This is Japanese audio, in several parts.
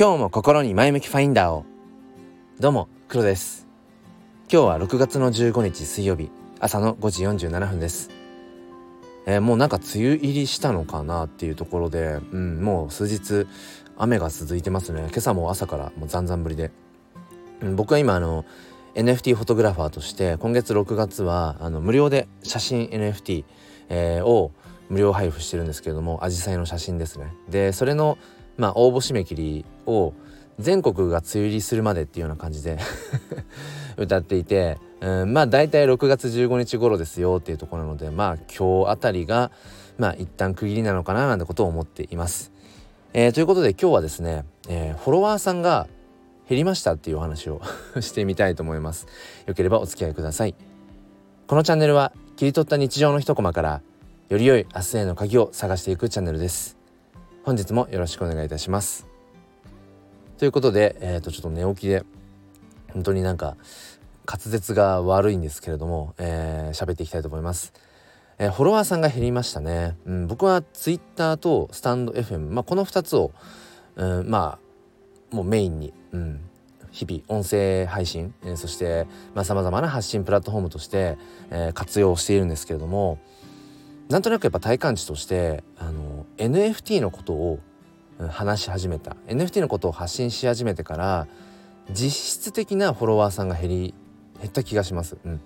今日も心に前向きファインダーを。どうも黒です。今日は6月の15日水曜日。朝の5時47分です。えー、もうなんか梅雨入りしたのかなっていうところで、うん、もう数日雨が続いてますね。今朝も朝からもうざんざん降りで、うん、僕は今あの NFT フォトグラファーとして今月6月はあの無料で写真 NFT、えー、を無料配布してるんですけれどもアジサイの写真ですね。でそれのまあ応募締め切りを全国が梅雨入りするまでっていうような感じで 歌っていて、うん、まあ大体6月15日頃ですよっていうところなのでまあ今日あたりがまあ一旦区切りなのかななんてことを思っています。えー、ということで今日はですね、えー、フォロワーさんが減りましたっていうお話を してみたいと思います。よければお付き合いください。このチャンネルは切り取った日常の一コマからより良い明日への鍵を探していくチャンネルです本日もよろしくお願いいたします。ということで、えー、とちょっと寝起きで本当になんか滑舌が悪いんですけれども喋、えー、っていきたいと思います、えー、フォロワーさんが減りましたね、うん、僕は Twitter とスタンド FM、まあ、この2つを、うん、まあもうメインに、うん、日々音声配信、えー、そしてさまざ、まな発信プラットフォームとして、えー、活用しているんですけれどもなんとなくやっぱ体感値としてあの NFT のことを話し始めた NFT のことを発信し始めてから実質的なフォロワーさんが減り減った気がします。うん、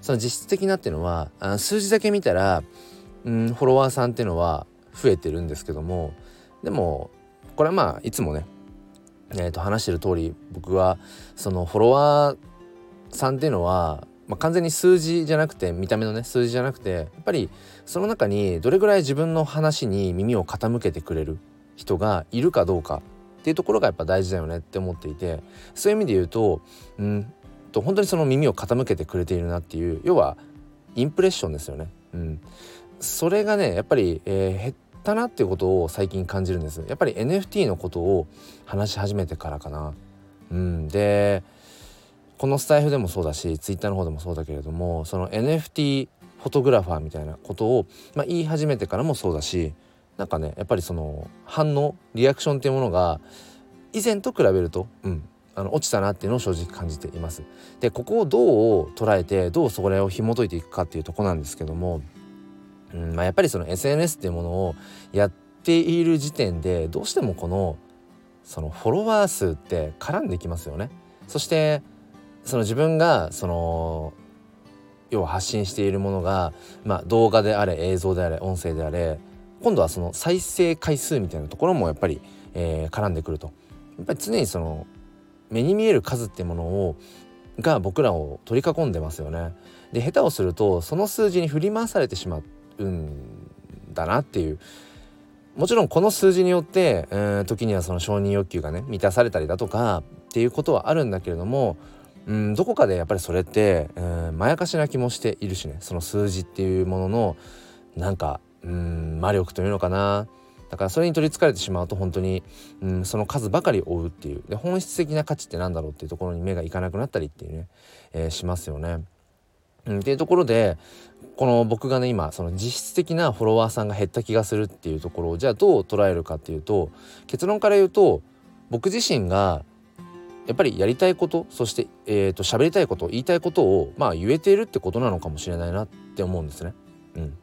その実質的なっていうのはあ数字だけ見たら、うん、フォロワーさんっていうのは増えてるんですけどもでもこれはまあいつもね、えー、と話してる通り僕はそのフォロワーさんっていうのはまあ、完全に数字じゃなくて見た目のね数字じゃなくてやっぱりその中にどれぐらい自分の話に耳を傾けてくれる人がいるかどうかっていうところがやっぱ大事だよねって思っていてそういう意味で言うとうんと本当にその耳を傾けてくれているなっていう要はインプレッションですよね。うん、それがねやっぱり、えー、減ったなっていうことを最近感じるんです。やっぱり NFT のことを話し始めてからかな。うん、でこのスタイフでもそうだしツイッターの方でもそうだけれどもその NFT フォトグラファーみたいなことを、まあ、言い始めてからもそうだしなんかねやっぱりその反応リアクションっていうものが以前と比べると、うん、あの落ちたなっていうのを正直感じています。でここをどう捉えてどうそれを紐解いていくかっていうとこなんですけども、うんまあ、やっぱりその SNS っていうものをやっている時点でどうしてもこのそのフォロワー数って絡んできますよね。そしてその自分がその要は発信しているものが、まあ、動画であれ映像であれ音声であれ今度はその再生回数みたいなところもやっぱり、えー、絡んでくるとやっぱり常にその目に見える数っていうものをが僕らを取り囲んでますよね。で下手をするとその数字に振り回されてしまうんだなっていうもちろんこの数字によって、えー、時にはその承認欲求がね満たされたりだとかっていうことはあるんだけれどもうんどこかでやっぱりそれって、うん、まやかしな気もしているしね。その数字っていうもののなんかうん魔力というのかな。だからそれに取りつかれてしまうと本当に、うん、その数ばかり追うっていう。で本質的な価値って何だろうっていうところに目がいかなくなったりっていうね、えー、しますよね。うん、っていうところでこの僕がね今その実質的なフォロワーさんが減った気がするっていうところをじゃあどう捉えるかっていうと結論から言うと僕自身がやっぱりやりたいことそして、えーと、喋りたいこと言いたいことをまあ言えているってことなのかもしれないなって思うんですね。うん、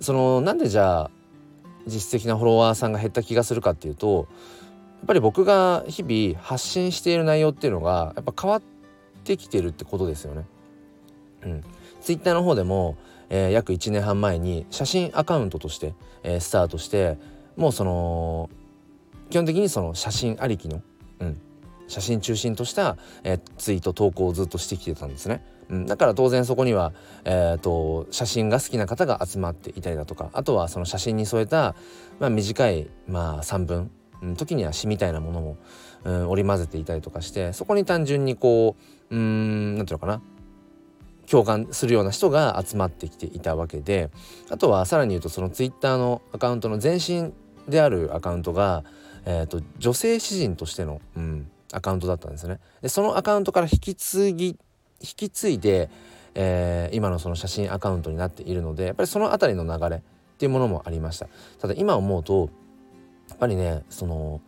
そのなんでじゃあ実質的なフォロワーさんが減った気がするかっていうとやっぱり僕が日々発信している内容っていうのがやっぱ変わってきてるってことですよね。うん、ツイッターの方でも、えー、約1年半前に写真アカウントとして、えー、スタートしてもうその基本的にその写真ありきの、うん、写真中心とした、え、ツイート投稿をずっとしてきてたんですね。だから当然そこには、えーと、写真が好きな方が集まっていたりだとかあとはその写真に添えた、まあ、短い、まあ、散文、時には詩みたいなものも、うん、織り交ぜていたりとかしてそこに単純にこううん何ていうのかな共感するような人が集まってきていたわけであとはさらに言うとそのツイッターのアカウントの前身であるアカウントが、えーと女性詩人としての、うん、アカウントだったんですね。でそのアカウントから引き継ぎ引き継いで、えー、今のその写真アカウントになっているのでやっぱりその辺りの流れっていうものもありました。ただ今思うとやっぱりねその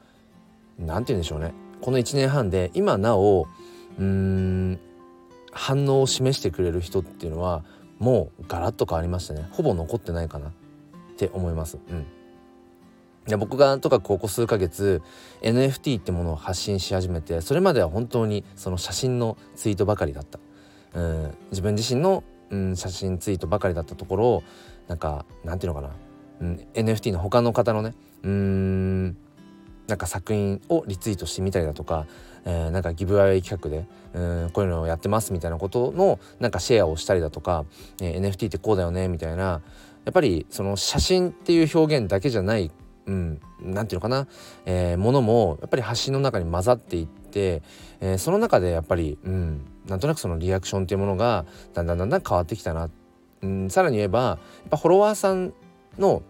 何て言うんでしょうねこの1年半で今なおうーん反応を示してくれる人っていうのはもうガラッと変わりましたねほぼ残ってないかなって思います。うんで僕がとかここ数ヶ月 NFT ってものを発信し始めてそれまでは本当にその写真のツイートばかりだった、うん、自分自身の、うん、写真ツイートばかりだったところをなんかなんていうのかな、うん、NFT の他の方のねうんなんか作品をリツイートしてみたりだとか、えー、なんかギブアウェイ企画でうんこういうのをやってますみたいなことのなんかシェアをしたりだとか、えー、NFT ってこうだよねみたいな。やっぱりその写真っていう表現だけじゃない、うん、なていうのかな、えー、ものもやっぱり発信の中に混ざっていって、えー、その中でやっぱり、うん、なんとなくそのリアクションっていうものがだんだんだんだん変わってきたな、うん、さらに言えばやっぱフォロワーさんの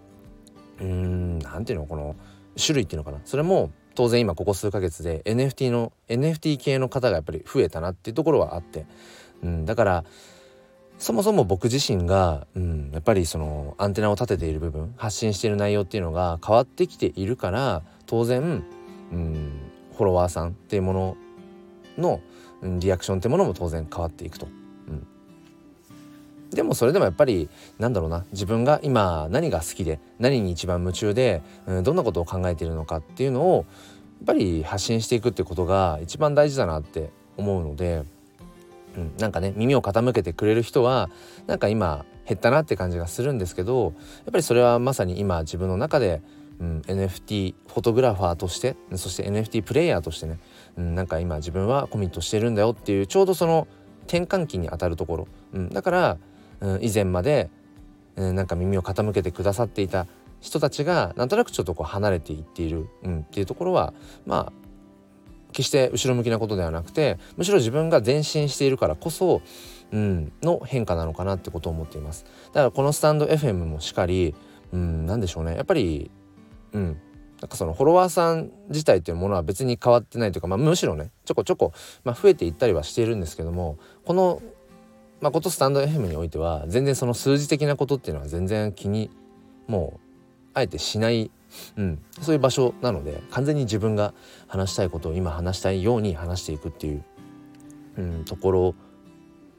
うんなんていうのこの種類っていうのかな。それも当然今ここ数ヶ月で NFT の NFT 系の方がやっぱり増えたなっていうところはあって、うん、だからそもそも僕自身が、うん、やっぱりそのアンテナを立てている部分発信している内容っていうのが変わってきているから当然、うん、フォロワーさんっていうものの、うん、リアクションっていうものも当然変わっていくと。うんでもそれでもやっぱりなんだろうな自分が今何が好きで何に一番夢中で、うん、どんなことを考えているのかっていうのをやっぱり発信していくってことが一番大事だなって思うのでうん、なんかね耳を傾けてくれる人はなんか今減ったなって感じがするんですけどやっぱりそれはまさに今自分の中で、うん、NFT フォトグラファーとしてそして NFT プレイヤーとしてね、うん、なんか今自分はコミットしてるんだよっていうちょうどその転換期にあたるところ、うん、だから、うん、以前まで、うん、なんか耳を傾けてくださっていた人たちがなんとなくちょっとこう離れていっている、うん、っていうところはまあ決して後ろ向きなことではなくてむしろ自分が前進しているからこそ、うん、の変化なのかなってことを思っています。だからこのスタンド FM もしかり、うん、何でしょうね。やっぱりうんなんかそのフォロワーさん自体っていうものは別に変わってないというか、まあ、むしろねちょこちょこ、まあ、増えていったりはしているんですけどもこの、まあ、ことスタンド FM においては全然その数字的なことっていうのは全然気にもうあえてしないうん、そういう場所なので完全に自分が話したいことを今話したいように話していくっていう、うん、ところ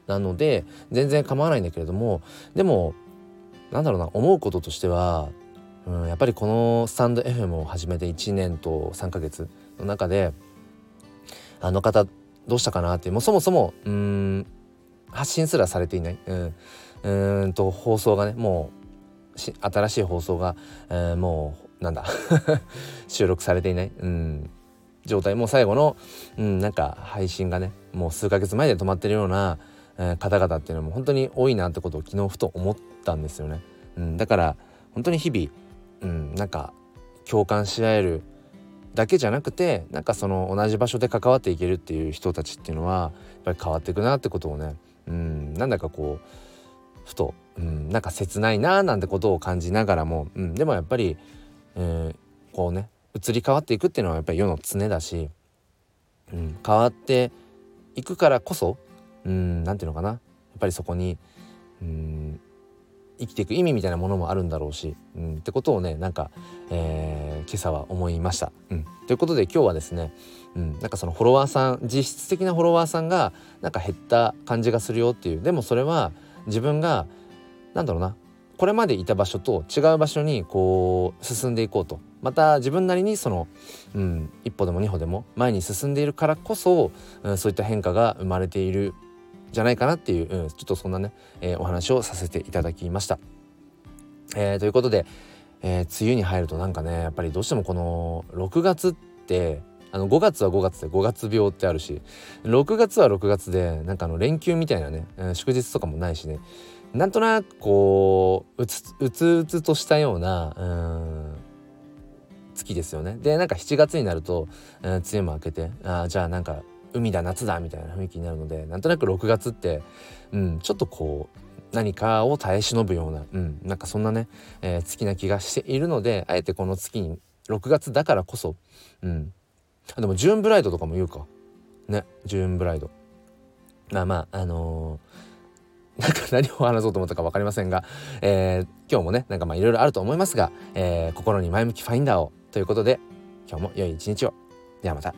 なので全然構わないんだけれどもでもなんだろうな思うこととしては、うん、やっぱりこのスタンド FM を始めて1年と3ヶ月の中であの方どうしたかなってもうそもそもうん発信すらされていない、うん、うんと放送がねもう新しい放送が、えー、もうなんだ。収録されていない、うん、状態もう最後の、うん、なんか配信がねもう数ヶ月前で止まってるような、えー、方々っていうのも本当に多いなってことを昨日ふと思ったんですよね。うん、だから本当に日々、うん、なんか共感し合えるだけじゃなくてなんかその同じ場所で関わっていけるっていう人たちっていうのはやっぱり変わっていくなってことをね、うん、なんだかこうふと、うん、なんか切ないななんてことを感じながらも、うん、でもやっぱりえー、こうね移り変わっていくっていうのはやっぱり世の常だし、うん、変わっていくからこそうんなんていうのかなやっぱりそこにうん生きていく意味みたいなものもあるんだろうし、うん、ってことをねなんか、えー、今朝は思いました。うん、ということで今日はですね、うん、なんかそのフォロワーさん実質的なフォロワーさんがなんか減った感じがするよっていうでもそれは自分がなんだろうなこれまでいた場所と違う場所にこう進んでいこうとまた自分なりにその、うん、一歩でも二歩でも前に進んでいるからこそ、うん、そういった変化が生まれているじゃないかなっていう、うん、ちょっとそんなね、えー、お話をさせていただきました。えー、ということで、えー、梅雨に入るとなんかねやっぱりどうしてもこの6月ってあの5月は5月で5月病ってあるし6月は6月でなんかあの連休みたいなね、祝日とかもないしねなんとなくこううつうつうつとしたようなうん月ですよね。でなんか7月になると、えー、梅雨も明けてあじゃあなんか海だ夏だみたいな雰囲気になるのでなんとなく6月って、うん、ちょっとこう何かを耐え忍ぶような、うん、なんかそんなね、えー、月な気がしているのであえてこの月に6月だからこそ、うん、でもジューンブライドとかも言うか。ねジューンブライド。まあまああのーなんか何を話そうと思ったか分かりませんが、えー、今日もねなんかまあいろいろあると思いますが、えー、心に前向きファインダーをということで今日も良い一日を。ではまた。